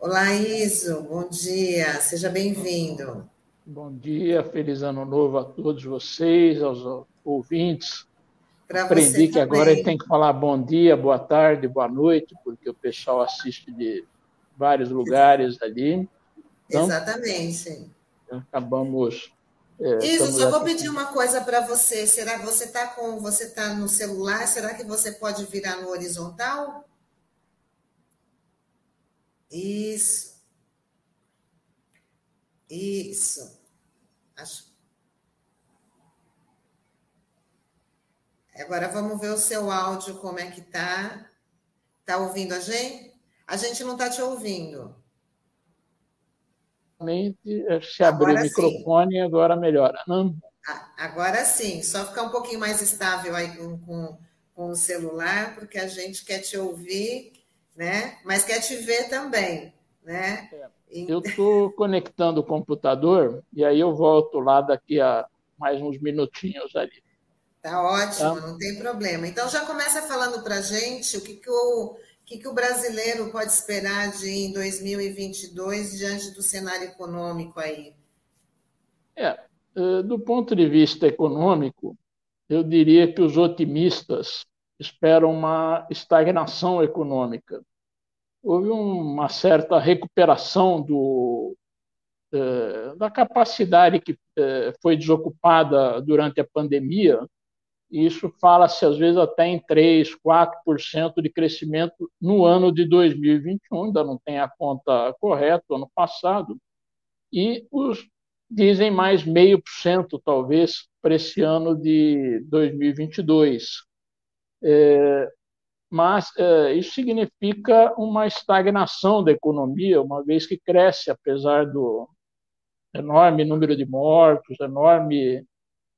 Olá, Iso, bom dia, seja bem-vindo. Bom dia, feliz ano novo a todos vocês, aos ouvintes. Pra Aprendi que agora tem que falar bom dia, boa tarde, boa noite, porque o pessoal assiste de vários lugares ali. Então, Exatamente. Acabamos. É, Isso, só vou pedir uma coisa para você. Será que você está com você está no celular? Será que você pode virar no horizontal? Isso. Isso. Acho. Agora vamos ver o seu áudio, como é que tá. Tá ouvindo a gente? A gente não está te ouvindo. Eh, se abrir agora o microfone, sim. agora melhora. Não? Agora sim, só ficar um pouquinho mais estável aí com, com, com o celular, porque a gente quer te ouvir, né? Mas quer te ver também, né? É. Eu estou conectando o computador e aí eu volto lá daqui a mais uns minutinhos ali. Tá ótimo, tá? não tem problema. Então já começa falando para a gente o que, que, o, que, que o brasileiro pode esperar de em 2022 diante do cenário econômico aí. É, é, do ponto de vista econômico, eu diria que os otimistas esperam uma estagnação econômica. Houve uma certa recuperação do, é, da capacidade que é, foi desocupada durante a pandemia isso fala-se às vezes até em 3, 4% de crescimento no ano de 2021, ainda não tem a conta correta, ano passado, e os dizem mais meio por cento, talvez, para esse ano de 2022. É, mas é, isso significa uma estagnação da economia, uma vez que cresce, apesar do enorme número de mortos, enorme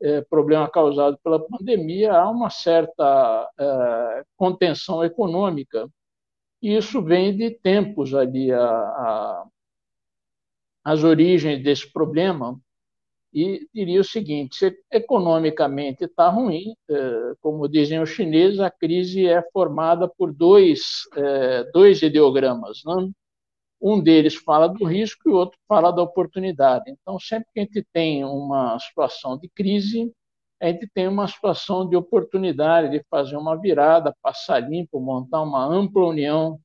é, problema causado pela pandemia, há uma certa é, contenção econômica. E isso vem de tempos ali, a, a, as origens desse problema. E diria o seguinte: se economicamente está ruim, é, como dizem os chineses, a crise é formada por dois, dois ideogramas. Não? Um deles fala do risco e o outro fala da oportunidade. Então, sempre que a gente tem uma situação de crise, a gente tem uma situação de oportunidade de fazer uma virada, passar limpo, montar uma ampla união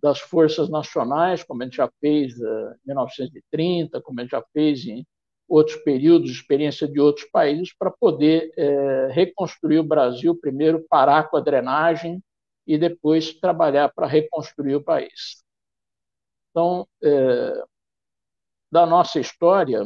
das forças nacionais, como a gente já fez em 1930, como a gente já fez em outros períodos, experiência de outros países, para poder é, reconstruir o Brasil, primeiro parar com a drenagem e depois trabalhar para reconstruir o país. Então, é, da nossa história,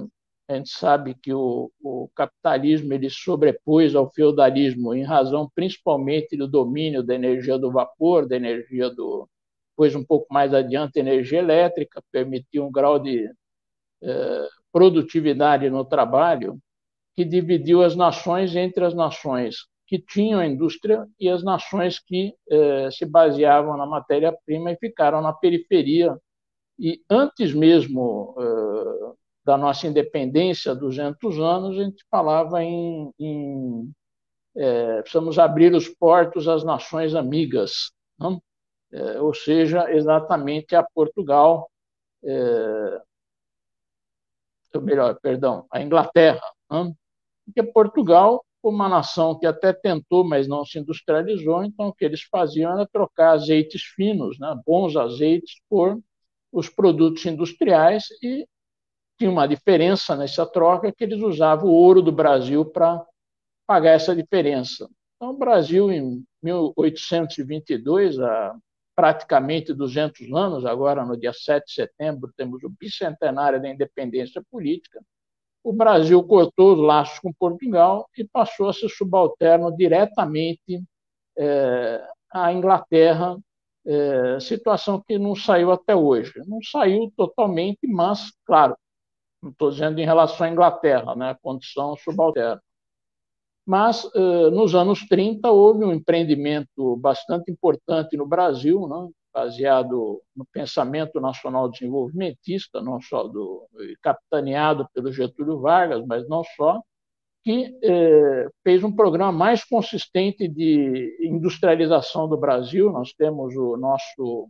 a gente sabe que o, o, capitalismo ele sobrepôs ao feudalismo em razão principalmente do domínio da energia do vapor, da energia do, depois um pouco mais adiante, energia elétrica, permitiu um grau de é, produtividade no trabalho que dividiu as nações entre as nações que tinham indústria e as nações que é, se baseavam na matéria-prima e ficaram na periferia e antes mesmo uh, da nossa independência, 200 anos, a gente falava em, em é, precisamos abrir os portos às nações amigas, é, ou seja, exatamente a Portugal, é, melhor, perdão, a Inglaterra, não? porque Portugal uma nação que até tentou, mas não se industrializou, então o que eles faziam era trocar azeites finos, né, bons azeites, por os produtos industriais e tinha uma diferença nessa troca que eles usavam o ouro do Brasil para pagar essa diferença. Então, o Brasil, em 1822, há praticamente 200 anos, agora no dia 7 de setembro, temos o bicentenário da independência política, o Brasil cortou os laços com Portugal e passou a ser subalterno diretamente é, à Inglaterra é, situação que não saiu até hoje. Não saiu totalmente, mas, claro, não estou dizendo em relação à Inglaterra, né, condição subalterna. Mas, eh, nos anos 30, houve um empreendimento bastante importante no Brasil, né, baseado no pensamento nacional desenvolvimentista, não só do capitaneado pelo Getúlio Vargas, mas não só, que eh, fez um programa mais consistente de industrialização do Brasil. Nós temos o nosso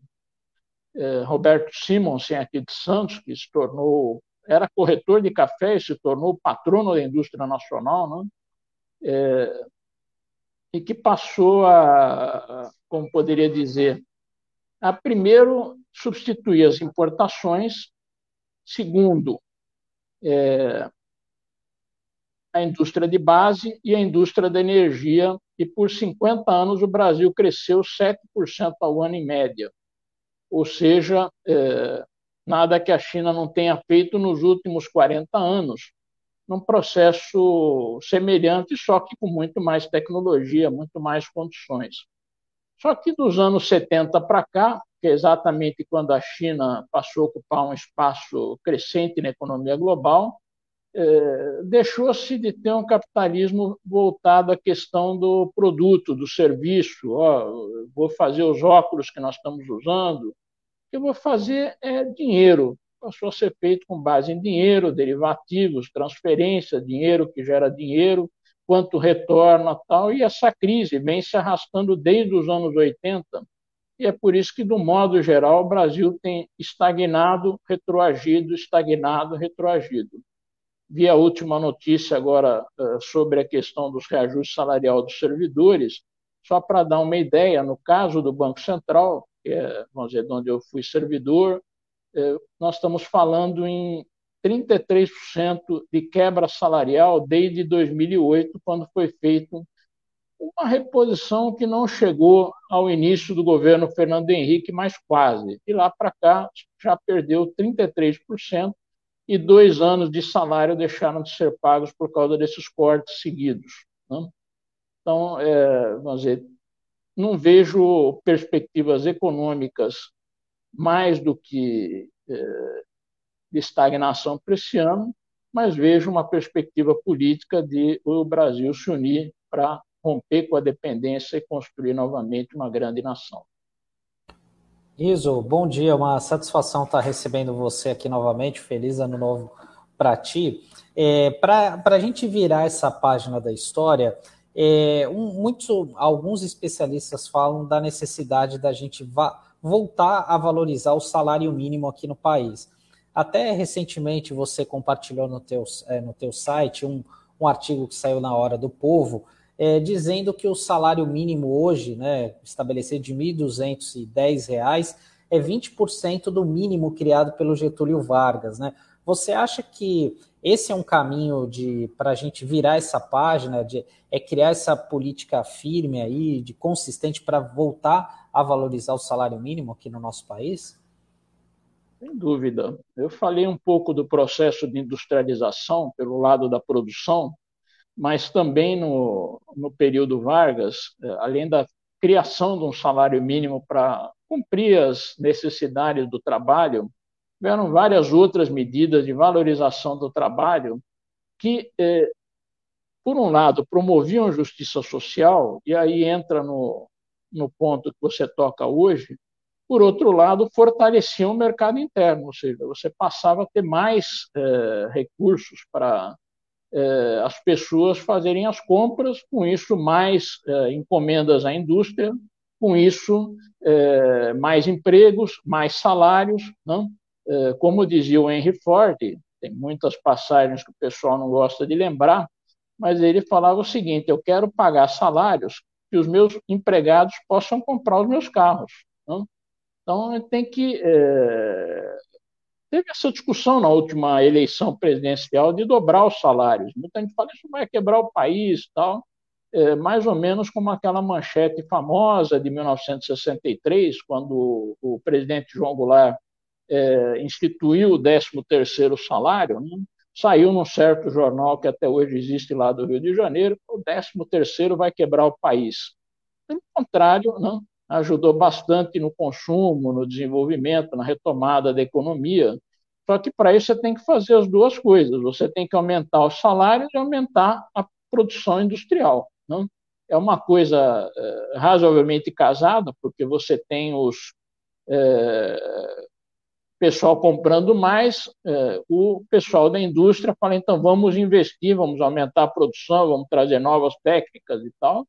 eh, Roberto Simonsen aqui de Santos, que se tornou era corretor de café e se tornou patrono da indústria nacional, né? É, e que passou a, como poderia dizer, a primeiro substituir as importações, segundo é, a indústria de base e a indústria da energia, e por 50 anos o Brasil cresceu 7% ao ano em média. Ou seja, é, nada que a China não tenha feito nos últimos 40 anos, num processo semelhante, só que com muito mais tecnologia, muito mais condições. Só que dos anos 70 para cá, que é exatamente quando a China passou a ocupar um espaço crescente na economia global, é, deixou-se de ter um capitalismo voltado à questão do produto, do serviço. Vou fazer os óculos que nós estamos usando, eu vou fazer é dinheiro. Passou a ser feito com base em dinheiro, derivativos, transferência, dinheiro que gera dinheiro, quanto retorna tal, e essa crise vem se arrastando desde os anos 80, e é por isso que, do modo geral, o Brasil tem estagnado, retroagido, estagnado, retroagido. Vi a última notícia agora uh, sobre a questão dos reajustes salarial dos servidores, só para dar uma ideia, no caso do Banco Central, que é, vamos dizer, onde eu fui servidor, uh, nós estamos falando em 33% de quebra salarial desde 2008, quando foi feito uma reposição que não chegou ao início do governo Fernando Henrique, mas quase. De lá para cá já perdeu 33% e dois anos de salário deixaram de ser pagos por causa desses cortes seguidos. Né? Então, é, vamos dizer, não vejo perspectivas econômicas mais do que é, de estagnação para esse ano, mas vejo uma perspectiva política de o Brasil se unir para romper com a dependência e construir novamente uma grande nação. Iso, bom dia, uma satisfação estar recebendo você aqui novamente, feliz ano novo para ti. É, para a gente virar essa página da história, é, um, alguns especialistas falam da necessidade da gente voltar a valorizar o salário mínimo aqui no país. Até recentemente você compartilhou no teu, é, no teu site um, um artigo que saiu na Hora do Povo, é, dizendo que o salário mínimo hoje, né, estabelecido de R$ 1.210, é 20% do mínimo criado pelo Getúlio Vargas. Né? Você acha que esse é um caminho para a gente virar essa página, de, é criar essa política firme aí, de consistente para voltar a valorizar o salário mínimo aqui no nosso país? Sem dúvida. Eu falei um pouco do processo de industrialização pelo lado da produção, mas também no, no período Vargas, eh, além da criação de um salário mínimo para cumprir as necessidades do trabalho, tiveram várias outras medidas de valorização do trabalho que, eh, por um lado, promoviam justiça social, e aí entra no, no ponto que você toca hoje, por outro lado, fortaleciam o mercado interno, ou seja, você passava a ter mais é, recursos para as pessoas fazerem as compras, com isso, mais é, encomendas à indústria, com isso, é, mais empregos, mais salários. Não? Como dizia o Henry Ford, tem muitas passagens que o pessoal não gosta de lembrar, mas ele falava o seguinte: eu quero pagar salários que os meus empregados possam comprar os meus carros. Não? Então, tem que. Teve essa discussão na última eleição presidencial de dobrar os salários. Muita gente fala isso vai quebrar o país tal. É, mais ou menos como aquela manchete famosa de 1963, quando o, presidente João Goulart é, instituiu o 13º salário, né? saiu num certo jornal que até hoje existe lá do Rio de Janeiro, o 13º vai quebrar o país. Pelo contrário, não, ajudou bastante no consumo, no desenvolvimento, na retomada da economia. Só que para isso você tem que fazer as duas coisas. Você tem que aumentar os salários e aumentar a produção industrial. Não? É uma coisa é, razoavelmente casada, porque você tem os, é, pessoal comprando mais, é, o pessoal da indústria fala, então vamos investir, vamos aumentar a produção, vamos trazer novas técnicas e tal.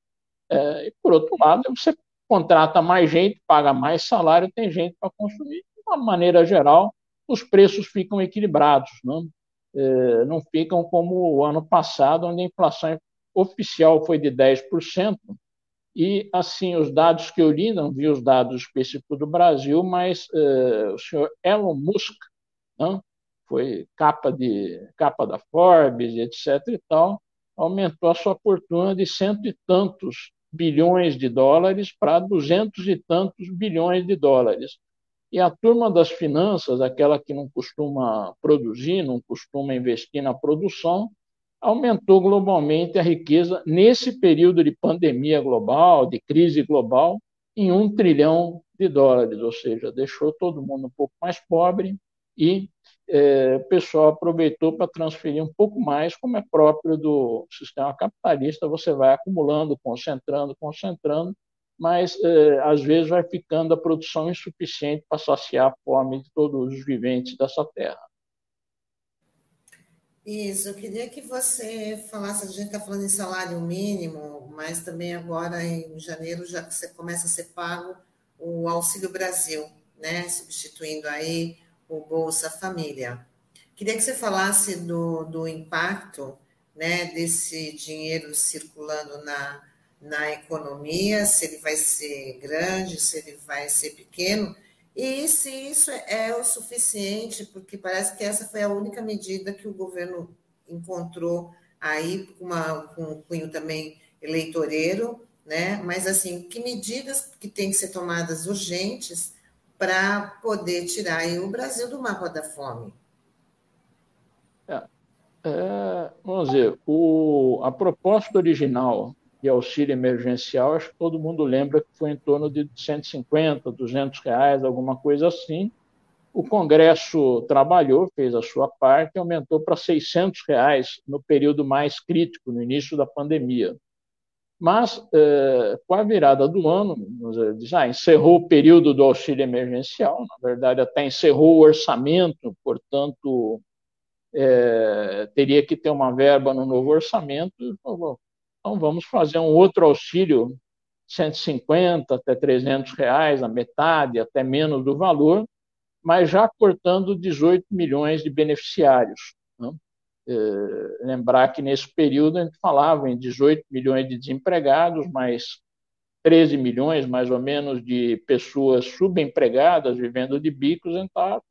É, e, por outro lado, você contrata mais gente, paga mais salário, tem gente para consumir. De uma maneira geral, os preços ficam equilibrados, não, é, não ficam como o ano passado, onde a inflação oficial foi de 10%, e, assim, os dados que eu li, não vi os dados específicos do Brasil, mas uh, o senhor Elon Musk, não? foi capa, de, capa da Forbes, etc. e tal, aumentou a sua fortuna de cento e tantos bilhões de dólares para duzentos e tantos bilhões de dólares. E a turma das finanças, aquela que não costuma produzir, não costuma investir na produção, aumentou globalmente a riqueza nesse período de pandemia global, de crise global, em um trilhão de dólares, ou seja, deixou todo mundo um pouco mais pobre e é, o pessoal aproveitou para transferir um pouco mais, como é próprio do sistema capitalista, você vai acumulando, concentrando, concentrando, mas é, às vezes vai ficando a produção insuficiente para saciar a fome de todos os viventes dessa terra. Isso, eu queria que você falasse, a gente está falando em salário mínimo, mas também agora em janeiro já que você começa a ser pago o Auxílio Brasil, né? Substituindo aí o Bolsa Família. Queria que você falasse do, do impacto né, desse dinheiro circulando na, na economia, se ele vai ser grande, se ele vai ser pequeno, e se isso é o suficiente, porque parece que essa foi a única medida que o governo encontrou aí, com, uma, com um cunho também eleitoreiro, né? Mas, assim, que medidas que têm que ser tomadas urgentes para poder tirar o Brasil do mapa da fome? É, é, vamos dizer, o, a proposta original de auxílio emergencial, acho que todo mundo lembra que foi em torno de 150, 200 reais, alguma coisa assim. O Congresso trabalhou, fez a sua parte, aumentou para 600 reais no período mais crítico, no início da pandemia. Mas, eh, com a virada do ano, já encerrou o período do auxílio emergencial, na verdade, até encerrou o orçamento, portanto, eh, teria que ter uma verba no novo orçamento. Então, vamos fazer um outro auxílio, 150 até 300 reais, a metade, até menos do valor, mas já cortando 18 milhões de beneficiários. Né? É, lembrar que nesse período a gente falava em 18 milhões de desempregados, mais 13 milhões, mais ou menos, de pessoas subempregadas, vivendo de bicos, a gente estava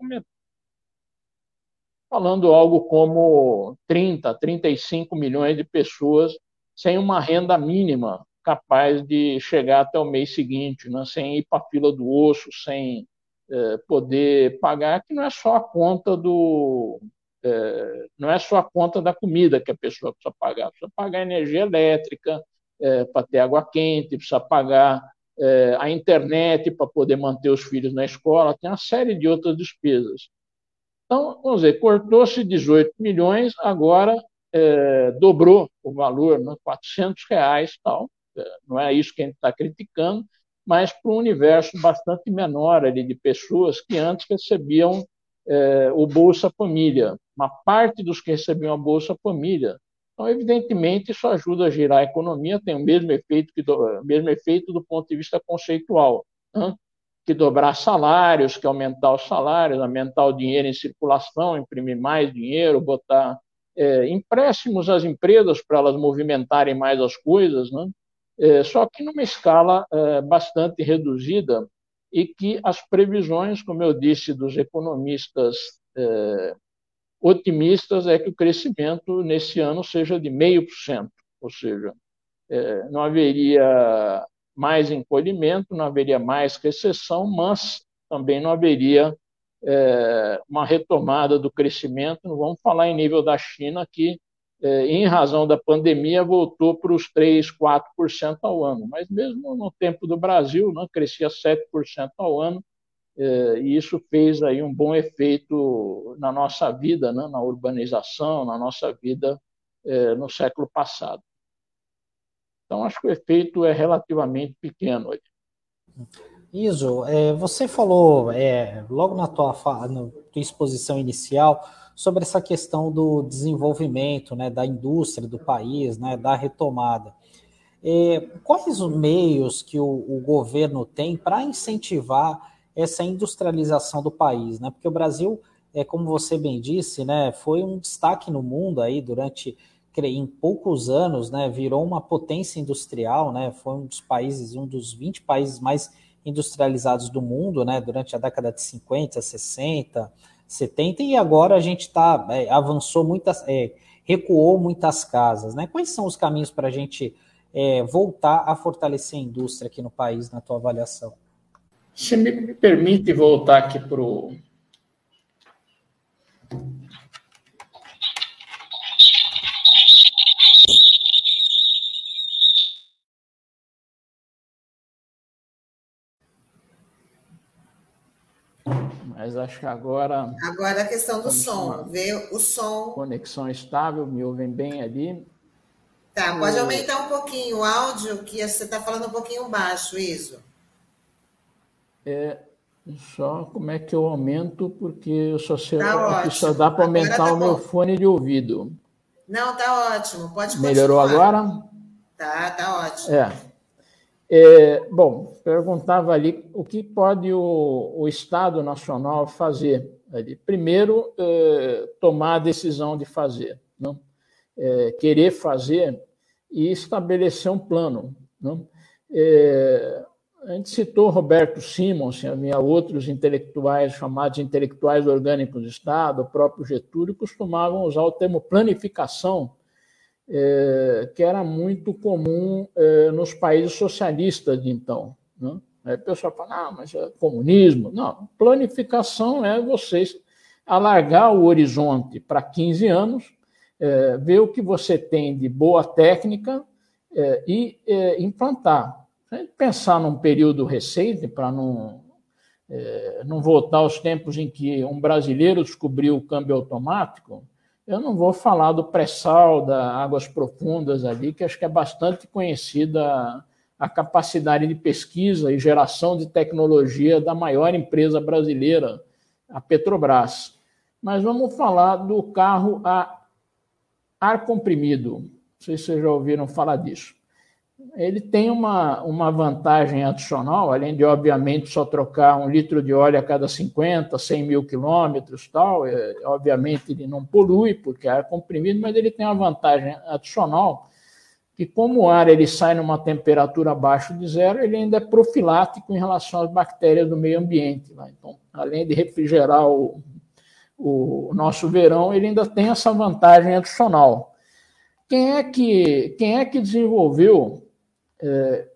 falando algo como 30, 35 milhões de pessoas sem uma renda mínima capaz de chegar até o mês seguinte, né? sem ir para a fila do osso, sem é, poder pagar, que não é só a conta do. É, não é só a conta da comida que a pessoa precisa pagar, precisa pagar energia elétrica é, para ter água quente, precisa pagar é, a internet para poder manter os filhos na escola, tem uma série de outras despesas. Então, vamos dizer, cortou-se 18 milhões, agora é, dobrou o valor, né, 400 reais tal. É, não é isso que a gente está criticando, mas para um universo bastante menor ali de pessoas que antes recebiam é, o Bolsa Família, uma parte dos que recebiam a Bolsa Família. Então, evidentemente, isso ajuda a girar a economia, tem o mesmo efeito, que do, mesmo efeito do ponto de vista conceitual, né? que dobrar salários, que aumentar os salários, aumentar o dinheiro em circulação, imprimir mais dinheiro, botar é, empréstimos às empresas para elas movimentarem mais as coisas, né? É, só que numa escala é, bastante reduzida e que as previsões, como eu disse, dos economistas é, otimistas é que o crescimento nesse ano seja de 0,5%, ou seja, é, não haveria mais encolhimento, não haveria mais recessão, mas também não haveria é, uma retomada do crescimento. Não vamos falar em nível da China, que, é, em razão da pandemia, voltou para os 3%, 4% ao ano. Mas mesmo no tempo do Brasil, né, crescia 7% ao ano, e isso fez aí um bom efeito na nossa vida, né, na urbanização, na nossa vida é, no século passado. Então, acho que o efeito é relativamente pequeno. Iso, é, você falou é, logo na tua, na tua exposição inicial sobre essa questão do desenvolvimento, né, da indústria do país, né, da retomada. É, quais os meios que o, o governo tem para incentivar essa industrialização do país, né? Porque o Brasil, é como você bem disse, né, foi um destaque no mundo aí durante em poucos anos, né, virou uma potência industrial, né? Foi um dos países, um dos 20 países mais industrializados do mundo, né, durante a década de 50, 60, 70, e agora a gente tá, é, avançou muitas, é, recuou muitas casas, né? Quais são os caminhos para a gente é, voltar a fortalecer a indústria aqui no país, na tua avaliação? Se me permite voltar aqui para o Mas acho que agora. Agora a questão do som. Ver o som. Conexão estável, me ouvem bem ali. Tá, pode aumentar um pouquinho o áudio, que você está falando um pouquinho baixo, Iso. É, só como é que eu aumento, porque eu só, sei, tá só dá para aumentar tá o meu fone de ouvido. Não, tá ótimo. Pode continuar. Melhorou agora? Tá, tá ótimo. É. É, bom, perguntava ali o que pode o, o Estado Nacional fazer. Ali. Primeiro, é, tomar a decisão de fazer, não? É, querer fazer e estabelecer um plano. Não? É, a gente citou Roberto Simons, havia outros intelectuais chamados intelectuais orgânicos do Estado, o próprio Getúlio, costumavam usar o termo planificação é, que era muito comum é, nos países socialistas de então. Né? Aí o pessoal fala, ah, mas é comunismo. Não, planificação é vocês alargar o horizonte para 15 anos, é, ver o que você tem de boa técnica e é, implantar. Pensar num período recente, para não, é, não voltar aos tempos em que um brasileiro descobriu o câmbio automático, eu não vou falar do pré-sal, das águas profundas ali, que acho que é bastante conhecida a capacidade de pesquisa e geração de tecnologia da maior empresa brasileira, a Petrobras. Mas vamos falar do carro a ar comprimido. Não sei se vocês já ouviram falar disso ele tem uma, uma vantagem adicional, além de, obviamente, só trocar um litro de óleo a cada 50, 100 mil quilômetros, tal, é, obviamente ele não polui, porque é comprimido, mas ele tem uma vantagem adicional, que como o ar ele sai numa temperatura abaixo de zero, ele ainda é profilático em relação às bactérias do meio ambiente. Né? Então, além de refrigerar o, o nosso verão, ele ainda tem essa vantagem adicional. Quem é que, quem é que desenvolveu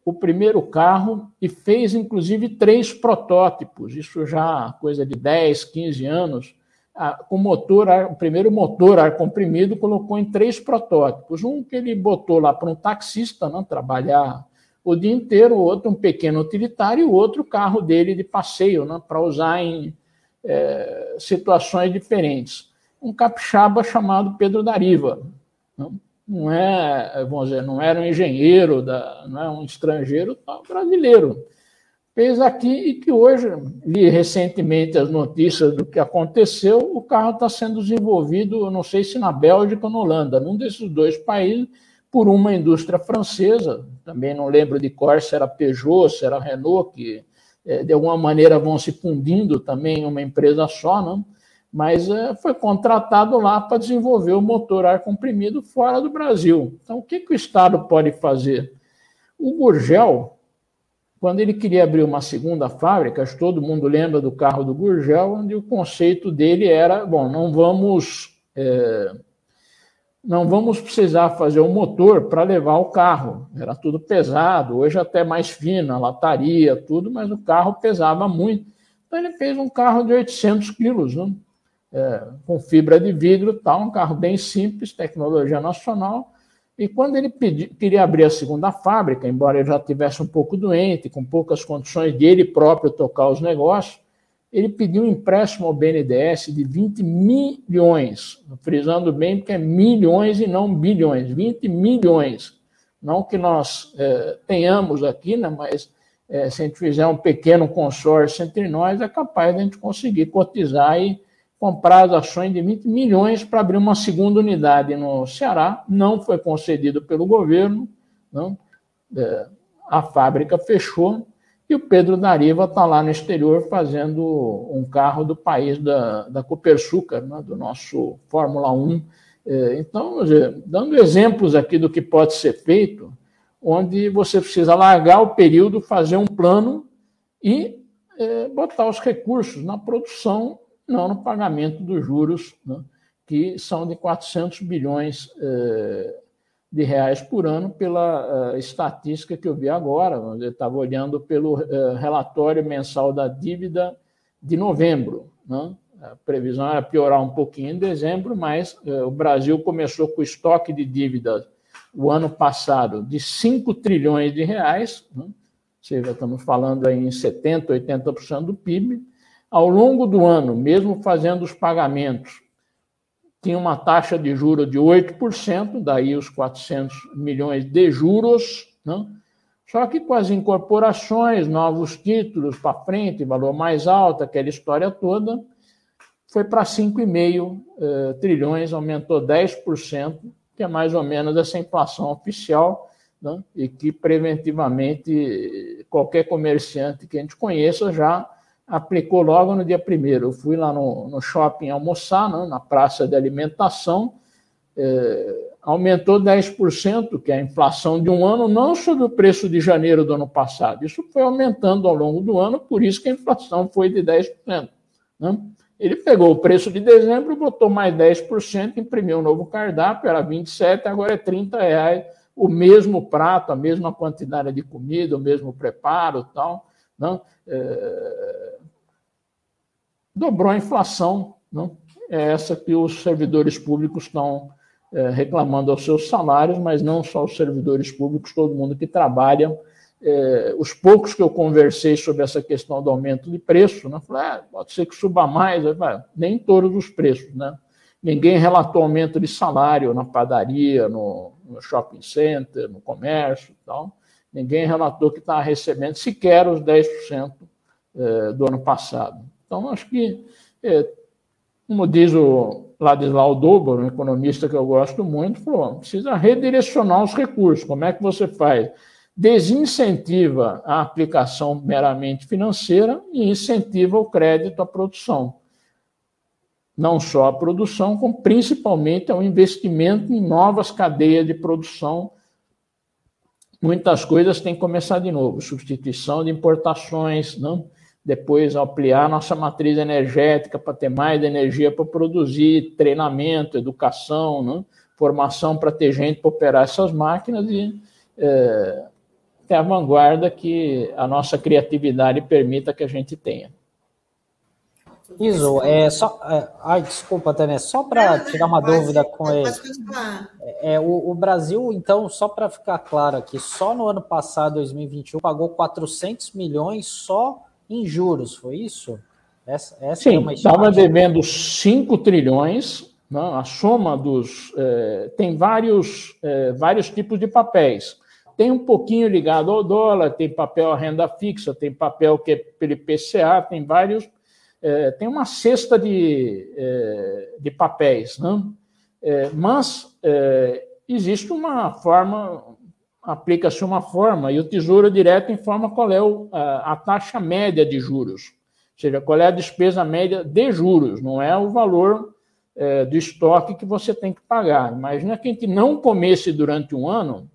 o primeiro carro e fez, inclusive, três protótipos, isso já coisa de 10, 15 anos, com motor, o primeiro motor ar comprimido colocou em três protótipos. Um que ele botou lá para um taxista não, trabalhar o dia inteiro, o outro um pequeno utilitário, e o outro carro dele de passeio, né, para usar em é, situações diferentes. Um capixaba chamado Pedro Dariva. Não? Não é, vamos dizer, não era um engenheiro, da, não é um estrangeiro, tá, brasileiro. Fez aqui e que hoje, li recentemente as notícias do que aconteceu, o carro está sendo desenvolvido, não sei se na Bélgica ou na Holanda, num desses dois países, por uma indústria francesa, também não lembro de cor se era Peugeot, se era Renault, que é, de alguma maneira vão se fundindo também em uma empresa só, não? Mas é, foi contratado lá para desenvolver o motor ar comprimido fora do Brasil. Então, o que, que o Estado pode fazer? O Gurgel, quando ele queria abrir uma segunda fábrica, todo mundo lembra do carro do Gurgel, onde o conceito dele era: bom, não vamos. É, não vamos precisar fazer o motor para levar o carro. Era tudo pesado, hoje até mais fino, a lataria, tudo, mas o carro pesava muito. Então ele fez um carro de 800 quilos, né? É, com fibra de vidro, tal, um carro bem simples, tecnologia nacional. E quando ele pedi, queria abrir a segunda fábrica, embora ele já tivesse um pouco doente, com poucas condições de ele próprio tocar os negócios, ele pediu um empréstimo ao BNDES de 20 milhões, frisando bem porque é milhões e não bilhões, 20 milhões. Não que nós é, tenhamos aqui, né, mas é, se a gente fizer um pequeno consórcio entre nós, é capaz de a gente conseguir cotizar e comprar as ações de 20 milhões para abrir uma segunda unidade no Ceará. Não foi concedido pelo governo, não. É, a fábrica fechou e o Pedro Dariva está lá no exterior fazendo um carro do país da, da Copersucar, né, do nosso Fórmula 1. É, então, dando exemplos aqui do que pode ser feito, onde você precisa largar o período, fazer um plano e é, botar os recursos na produção, não no pagamento dos juros, né, que são de 400 bilhões é, de reais por ano, pela uh, estatística que eu vi agora. Eu estava olhando pelo uh, relatório mensal da dívida de novembro. Né? A previsão era piorar um pouquinho em dezembro, mas o Brasil começou com estoque de dívidas o ano passado de 5 trilhões de reais, né? ou seja, estamos falando aí em 70%, 80% do PIB. Ao longo do ano, mesmo fazendo os pagamentos, tinha uma taxa de juros de 8%, daí os 400 milhões de juros, né? só que com as incorporações, novos títulos para frente, valor mais alto, aquela história toda, foi para 5,5 eh, trilhões, aumentou 10%, que é mais ou menos essa inflação oficial, né? e que preventivamente qualquer comerciante que a gente conheça já aplicou logo no dia primeiro. Eu fui lá no, no shopping almoçar, né? na praça de alimentação, é, aumentou 10%, que é a inflação de um ano, não sobre o preço de janeiro do ano passado. Isso foi aumentando ao longo do ano, por isso que a inflação foi de 10%. Né? Ele pegou o preço de dezembro, botou mais 10%, imprimiu um novo cardápio, era 27, agora é 30 reais, o mesmo prato, a mesma quantidade de comida, o mesmo preparo tal. Não? É... Dobrou a inflação. Não? É essa que os servidores públicos estão é, reclamando aos seus salários, mas não só os servidores públicos, todo mundo que trabalha é, os poucos que eu conversei sobre essa questão do aumento de preço, né, falei, ah, pode ser que suba mais, nem todos os preços, né? Ninguém relatou aumento de salário na padaria, no, no shopping center, no comércio tal. Ninguém relatou que estava recebendo sequer os 10% é, do ano passado. Então, acho que, é, como diz o Ladislau Dober, um economista que eu gosto muito, falou, precisa redirecionar os recursos. Como é que você faz? desincentiva a aplicação meramente financeira e incentiva o crédito à produção. Não só a produção, como principalmente ao investimento em novas cadeias de produção. Muitas coisas têm que começar de novo: substituição de importações, não? Depois ampliar nossa matriz energética para ter mais energia para produzir, treinamento, educação, não? formação para ter gente para operar essas máquinas e é, é a vanguarda que a nossa criatividade permita que a gente tenha. Iso, é só. É, ai, desculpa, Tânia, só para tirar uma dúvida com ele. É, é, o, o, Brasil, então, só para ficar claro aqui, só no ano passado, 2021, pagou 400 milhões só em juros, foi isso? Essa, essa Sim, é estava devendo 5 trilhões, não, né? a soma dos. É, tem vários, é, vários tipos de papéis tem um pouquinho ligado ao dólar, tem papel à renda fixa, tem papel que é pelo IPCA, tem vários, é, tem uma cesta de, é, de papéis, né? É, mas é, existe uma forma, aplica-se uma forma, e o Tesouro Direto informa qual é o, a, a taxa média de juros, ou seja, qual é a despesa média de juros, não é o valor é, do estoque que você tem que pagar. Imagina que a gente não comesse durante um ano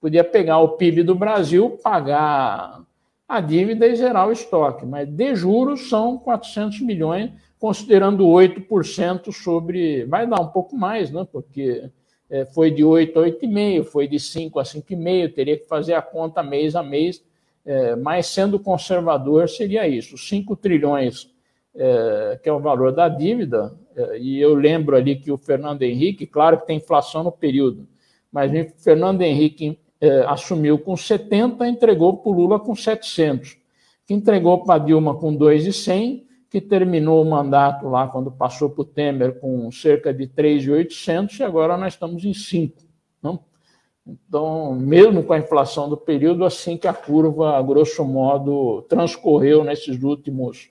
podia pegar o PIB do Brasil, pagar a dívida e zerar o estoque, mas de juros são 400 milhões, considerando 8% sobre. Vai dar um pouco mais, né? porque é, foi de 8 a 8,5, foi de 5 a 5,5, teria que fazer a conta mês a mês, é, mas sendo conservador seria isso: 5 trilhões, é, que é o valor da dívida, é, e eu lembro ali que o Fernando Henrique, claro que tem inflação no período, mas o Fernando Henrique é, assumiu com 70, entregou para o Lula com 700, que entregou para Dilma com 2,100, que terminou o mandato lá quando passou para o Temer com cerca de 3,800 e agora nós estamos em 5. Não? Então, mesmo com a inflação do período, assim que a curva, a grosso modo, transcorreu nesses últimos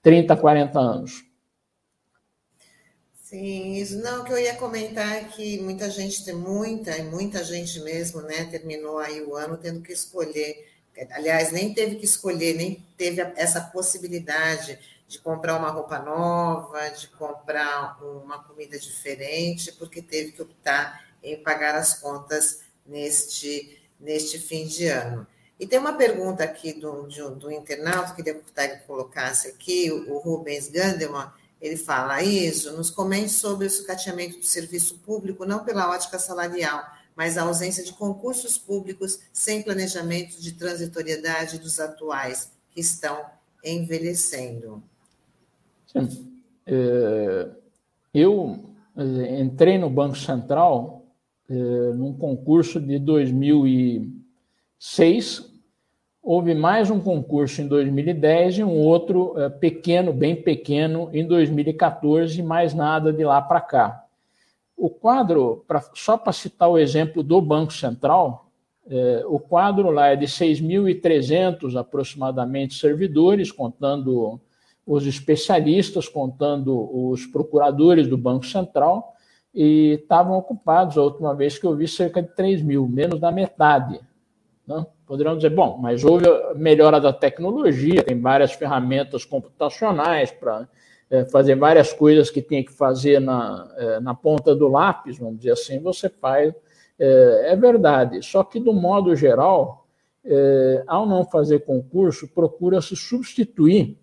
30, 40 anos. Sim, isso não, que eu ia comentar é que muita gente tem muita, e muita gente mesmo, né, terminou aí o ano tendo que escolher, aliás, nem teve que escolher, nem teve essa possibilidade de comprar uma roupa nova, de comprar uma comida diferente, porque teve que optar em pagar as contas neste, neste fim de ano. E tem uma pergunta aqui do, do, do internauta, queria que colocasse aqui, o, o Rubens Gandelman, ele fala, isso, nos comente sobre o sucateamento do serviço público, não pela ótica salarial, mas a ausência de concursos públicos sem planejamento de transitoriedade dos atuais, que estão envelhecendo. É, eu é, entrei no Banco Central é, num concurso de 2006 Houve mais um concurso em 2010 e um outro pequeno, bem pequeno, em 2014, mais nada de lá para cá. O quadro, só para citar o exemplo do Banco Central, o quadro lá é de 6.300 aproximadamente servidores, contando os especialistas, contando os procuradores do Banco Central, e estavam ocupados, a última vez que eu vi, cerca de 3 mil, menos da metade. Né? Poderão dizer, bom, mas houve melhora da tecnologia, tem várias ferramentas computacionais para é, fazer várias coisas que tinha que fazer na, é, na ponta do lápis, vamos dizer assim, você faz. É, é verdade, só que, do modo geral, é, ao não fazer concurso, procura-se substituir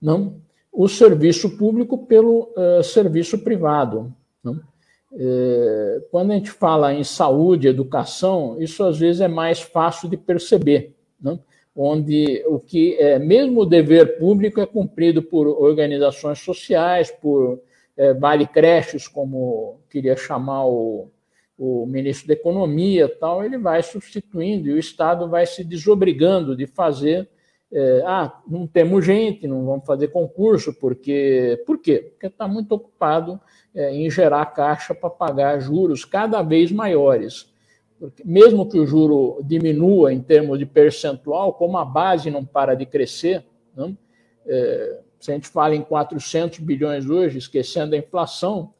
não, o serviço público pelo é, serviço privado. Não? É, quando a gente fala em saúde, educação, isso às vezes é mais fácil de perceber, né? onde o que é mesmo o dever público é cumprido por organizações sociais, por é, vale creches, como queria chamar o, o ministro da Economia, tal, ele vai substituindo e o Estado vai se desobrigando de fazer. É, ah, não temos gente, não vamos fazer concurso, porque. Por quê? Porque está muito ocupado é, em gerar caixa para pagar juros cada vez maiores. Porque mesmo que o juro diminua em termos de percentual, como a base não para de crescer, né? é, se a gente fala em 400 bilhões hoje, esquecendo a inflação,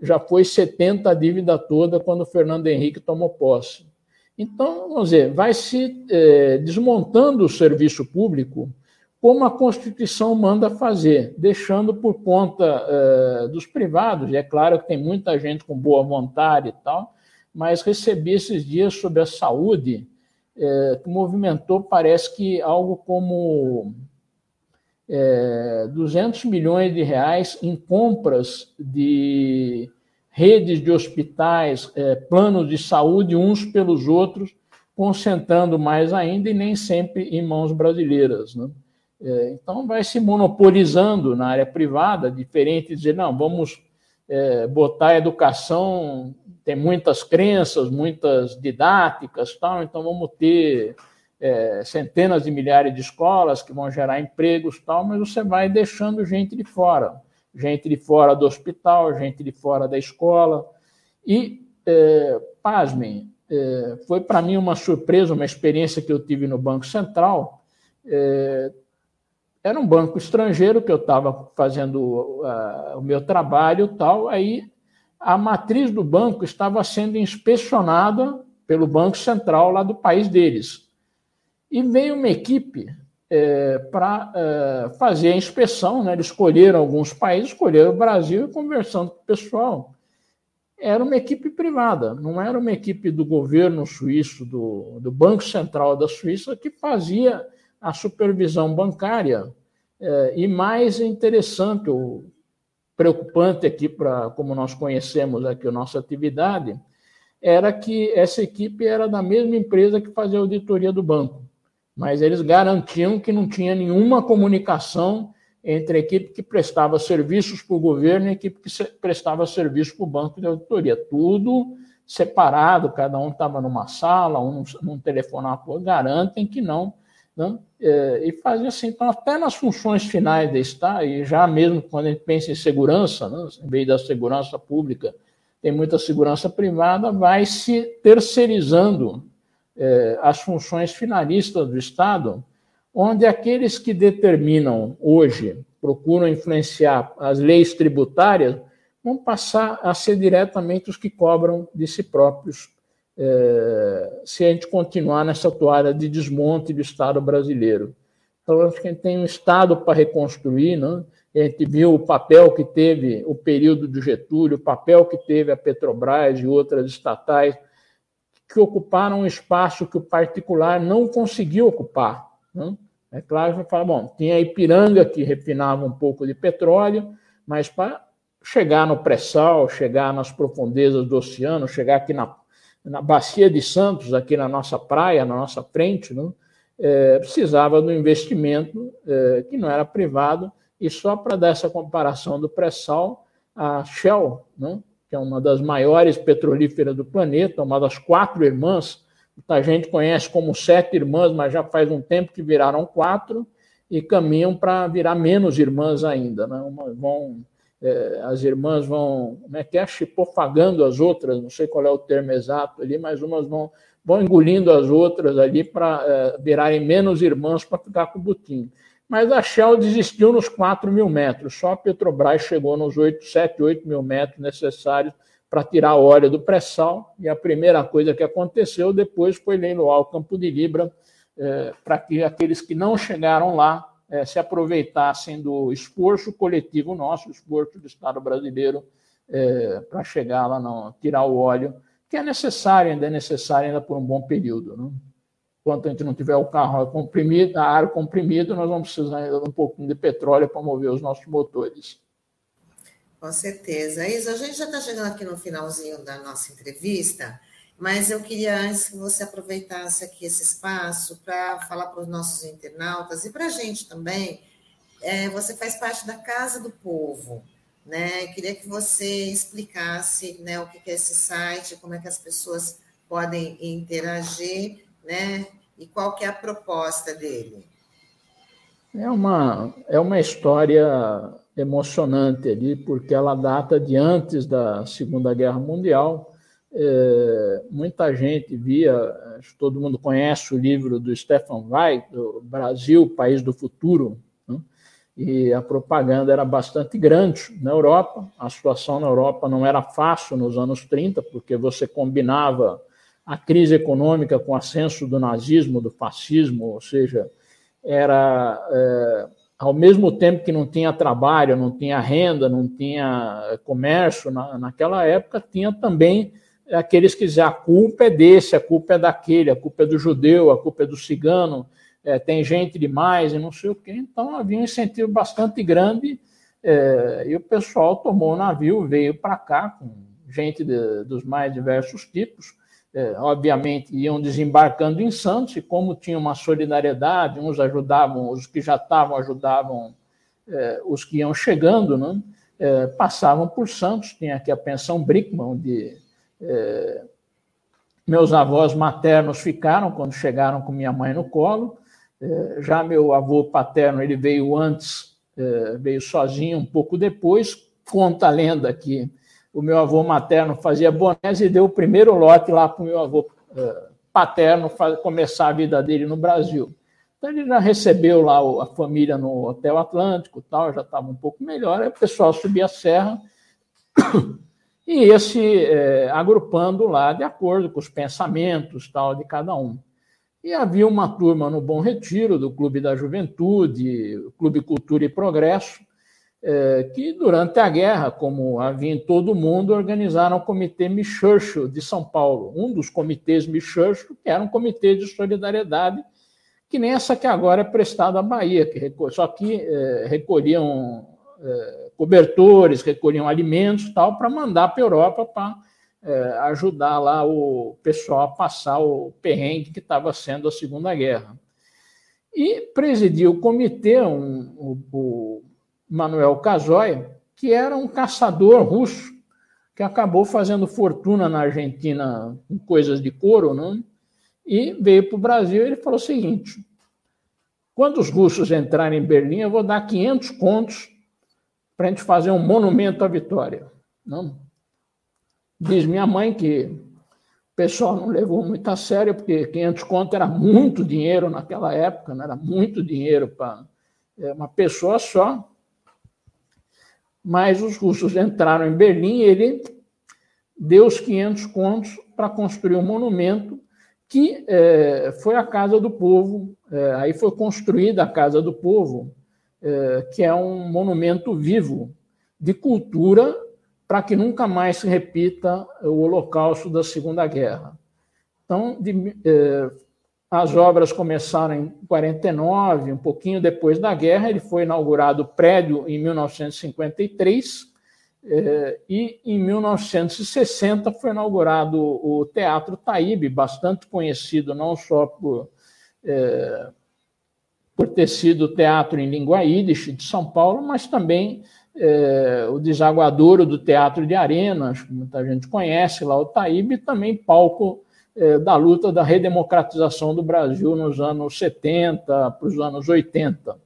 já foi 70 a dívida toda quando o Fernando Henrique tomou posse. Então, vamos dizer, vai se é, desmontando o serviço público como a Constituição manda fazer, deixando por conta uh, dos privados. E é claro que tem muita gente com boa vontade e tal, mas recebi esses dias sobre a saúde, uh, que movimentou, parece que algo como eh, 200 milhões de reais em compras de redes de hospitais, planos de saúde uns pelos outros, concentrando mais ainda e nem sempre em mãos brasileiras. Né? É, então, vai se monopolizando na área privada, diferente de dizer, não, vamos é, botar a educação, tem muitas crenças, muitas didáticas, tal, então vamos ter é, centenas de milhares de escolas que vão gerar empregos, tal, mas você vai deixando gente de fora, gente de fora do hospital, gente de fora da escola. E, é, pasmem, é, foi para mim uma surpresa, uma experiência que eu tive no Banco Central, é, era um banco estrangeiro que eu estava fazendo uh, o meu trabalho tal, aí a matriz do banco estava sendo inspecionada pelo Banco Central lá do país deles. E veio uma equipe é, para é, fazer a inspeção, né? eles escolheram alguns países, escolheram o Brasil e conversando com o pessoal. Era uma equipe privada, não era uma equipe do governo suíço, do, do Banco Central da Suíça, que fazia a supervisão bancária. É, e mais interessante, preocupante aqui, para como nós conhecemos aqui a nossa atividade, era que essa equipe era da mesma empresa que fazia a auditoria do banco, mas eles garantiam que não tinha nenhuma comunicação entre a equipe que prestava serviços para o governo e a equipe que prestava serviços para o banco de auditoria. Tudo separado, cada um estava numa sala, um num telefonava, garantem que não né? É, e fazia assim, então, até nas funções finais de Estado, e já mesmo quando a gente pensa em segurança, né? em vez da segurança pública, tem muita segurança privada, vai se terceirizando é, as funções finalistas do Estado, onde aqueles que determinam hoje, procuram influenciar as leis tributárias, vão passar a ser diretamente os que cobram de si próprios, é, se a gente continuar nessa toalha de desmonte do Estado brasileiro. Então, acho que a gente tem um Estado para reconstruir, né? a gente viu o papel que teve o período do Getúlio, o papel que teve a Petrobras e outras estatais, que ocuparam um espaço que o particular não conseguiu ocupar. Né? É claro que fala, bom, tinha a Ipiranga que refinava um pouco de petróleo, mas para chegar no pré-sal, chegar nas profundezas do oceano, chegar aqui na, na bacia de Santos, aqui na nossa praia, na nossa frente, né? é, precisava do investimento é, que não era privado, e só para dar essa comparação do pré-sal, a Shell, né, que é uma das maiores petrolíferas do planeta, uma das quatro irmãs, a gente conhece como sete irmãs, mas já faz um tempo que viraram quatro, e caminham para virar menos irmãs ainda. Né? Uma, vão, é, as irmãs vão, como é que é, chipofagando as outras, não sei qual é o termo exato ali, mas umas vão vão engolindo as outras ali para é, virarem menos irmãs para ficar com o butim. Mas a Shell desistiu nos 4 mil metros, só a Petrobras chegou nos 8, 7, 8 mil metros necessários para tirar óleo do pré-sal, e a primeira coisa que aconteceu depois foi leiloar o Campo de Libra é, para que aqueles que não chegaram lá é, se aproveitassem do esforço coletivo nosso, esforço do Estado brasileiro, é, para chegar lá, não, tirar o óleo que é necessário, ainda é necessário ainda por um bom período. Né? Enquanto a gente não tiver o carro comprimido, a ar comprimido, nós vamos precisar ainda de um pouquinho de petróleo para mover os nossos motores. Com certeza. Isa, a gente já está chegando aqui no finalzinho da nossa entrevista, mas eu queria antes que você aproveitasse aqui esse espaço para falar para os nossos internautas e para a gente também. É, você faz parte da Casa do Povo né? Queria que você explicasse né, o que é esse site, como é que as pessoas podem interagir, né? E qual que é a proposta dele. É uma, é uma história emocionante ali, porque ela data de antes da Segunda Guerra Mundial. É, muita gente via, todo mundo conhece o livro do Stefan Zweig, do Brasil, País do Futuro, e a propaganda era bastante grande na Europa. A situação na Europa não era fácil nos anos 30, porque você combinava a crise econômica com o ascenso do nazismo, do fascismo, ou seja, era é, ao mesmo tempo que não tinha trabalho, não tinha renda, não tinha comércio, na, naquela época tinha também aqueles que diziam a culpa é desse, a culpa é daquele, a culpa é do judeu, a culpa é do cigano, é, tem gente demais e não sei o quê. Então havia um incentivo bastante grande é, e o pessoal tomou o navio, veio para cá com gente de, dos mais diversos tipos. É, obviamente iam desembarcando em Santos e como tinha uma solidariedade, uns ajudavam, os que já estavam ajudavam é, os que iam chegando, né? É, passavam por Santos. Tinha aqui a pensão Brickman, onde meus avós maternos ficaram quando chegaram com minha mãe no colo. Já meu avô paterno ele veio antes, veio sozinho um pouco depois. Conta a lenda que o meu avô materno fazia bonés e deu o primeiro lote lá para o meu avô é, paterno começar a vida dele no Brasil. Então ele já recebeu lá a família no Hotel Atlântico, tal, já estava um pouco melhor. Aí o pessoal subia a serra e esse é, agrupando lá de acordo com os pensamentos tal de cada um. E havia uma turma no Bom Retiro, do Clube da Juventude, Clube Cultura e Progresso, que durante a guerra, como havia em todo o mundo, organizaram o Comitê Michurcho de São Paulo, um dos comitês Michurcho, que era um comitê de solidariedade, que nem essa que agora é prestada à Bahia, que só que é, recolhiam é, cobertores, recolhiam alimentos tal, para mandar para a Europa para é, ajudar lá o pessoal a passar o perrengue que estava sendo a Segunda Guerra. E presidiu o comitê um, o Manuel Casoy, que era um caçador russo, que acabou fazendo fortuna na Argentina com coisas de couro, né? e veio para o Brasil ele falou o seguinte, quando os russos entrarem em Berlim, eu vou dar 500 contos para a gente fazer um monumento à vitória. Não? Diz minha mãe que o pessoal não levou muito a sério, porque 500 conto era muito dinheiro naquela época, né? era muito dinheiro para é, uma pessoa só. Mas os russos entraram em Berlim e ele deu os 500 contos para construir um monumento que é, foi a Casa do Povo. É, aí foi construída a Casa do Povo, é, que é um monumento vivo de cultura para que nunca mais se repita o Holocausto da Segunda Guerra. Então, de, é, as obras começaram em 49, um pouquinho depois da guerra. Ele foi inaugurado o prédio em 1953 é, e em 1960 foi inaugurado o Teatro Taíbe, bastante conhecido não só por, é, por ter sido teatro em língua yiddish de São Paulo, mas também é, o desaguadouro do Teatro de Arenas, que muita gente conhece lá, o Taíbe, também palco da luta da redemocratização do Brasil nos anos 70 para os anos 80.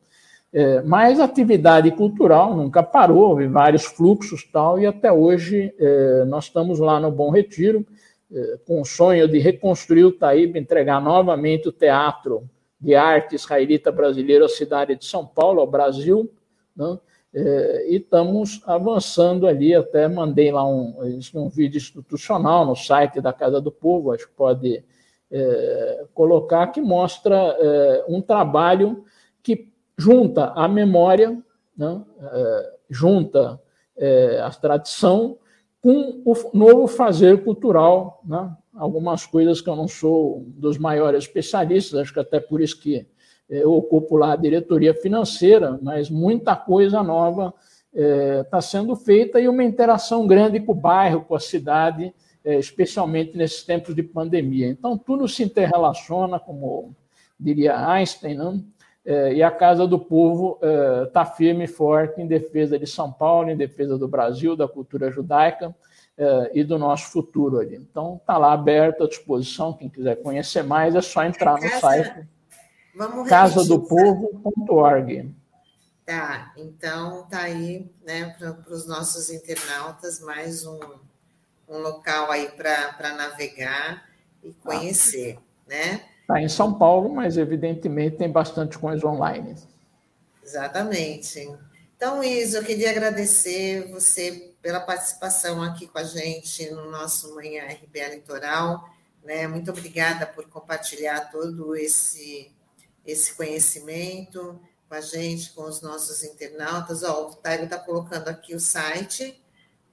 É, mas a atividade cultural nunca parou, houve vários fluxos tal, e até hoje é, nós estamos lá no Bom Retiro, é, com o sonho de reconstruir o Taíba, entregar novamente o teatro de arte israelita brasileiro à cidade de São Paulo, ao Brasil, né? É, e estamos avançando ali, até mandei lá um, um vídeo institucional no site da Casa do Povo, acho que pode é, colocar, que mostra é, um trabalho que junta a memória, né, é, junta é, a tradição com o novo fazer cultural, né? algumas coisas que eu não sou dos maiores especialistas, acho que até por isso que eu ocupo lá a diretoria financeira, mas muita coisa nova está é, sendo feita e uma interação grande com o bairro, com a cidade, é, especialmente nesses tempos de pandemia. Então, tudo se interrelaciona, como diria Einstein, não? Né? É, e a Casa do Povo está é, firme e forte em defesa de São Paulo, em defesa do Brasil, da cultura judaica é, e do nosso futuro ali. Então, está lá aberto à disposição. Quem quiser conhecer mais, é só entrar no site casadopovo.org. Tá, então tá aí, né, para os nossos internautas, mais um, um local aí para navegar e conhecer, né? Está em São Paulo, mas evidentemente tem bastante coisa online. Exatamente. Então, Isa, eu queria agradecer você pela participação aqui com a gente no nosso Manhã RBA Litoral. Né? Muito obrigada por compartilhar todo esse, esse conhecimento com a gente, com os nossos internautas. Ó, o Tairo está colocando aqui o site,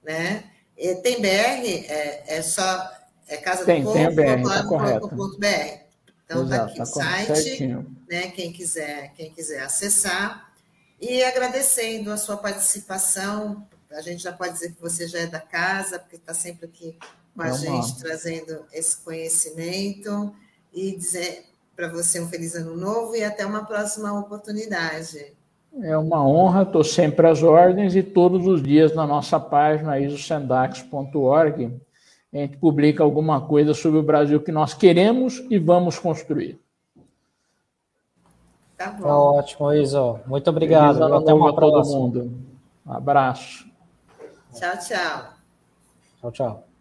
né? E tem BR, é, é só é casa tem, do povo, tem BR, tá. .br. Então, está aqui tá o site, né? Quem quiser, quem quiser acessar. E agradecendo a sua participação, a gente já pode dizer que você já é da casa, porque está sempre aqui com a é gente, trazendo esse conhecimento, e dizer para você um feliz ano novo e até uma próxima oportunidade. É uma honra, estou sempre às ordens e todos os dias na nossa página isosendax.org a gente publica alguma coisa sobre o Brasil que nós queremos e vamos construir. Tá bom. Tá ótimo, Iso. Muito obrigado. Até uma próxima. todo mundo. Um abraço. Tchau, tchau. Tchau, tchau.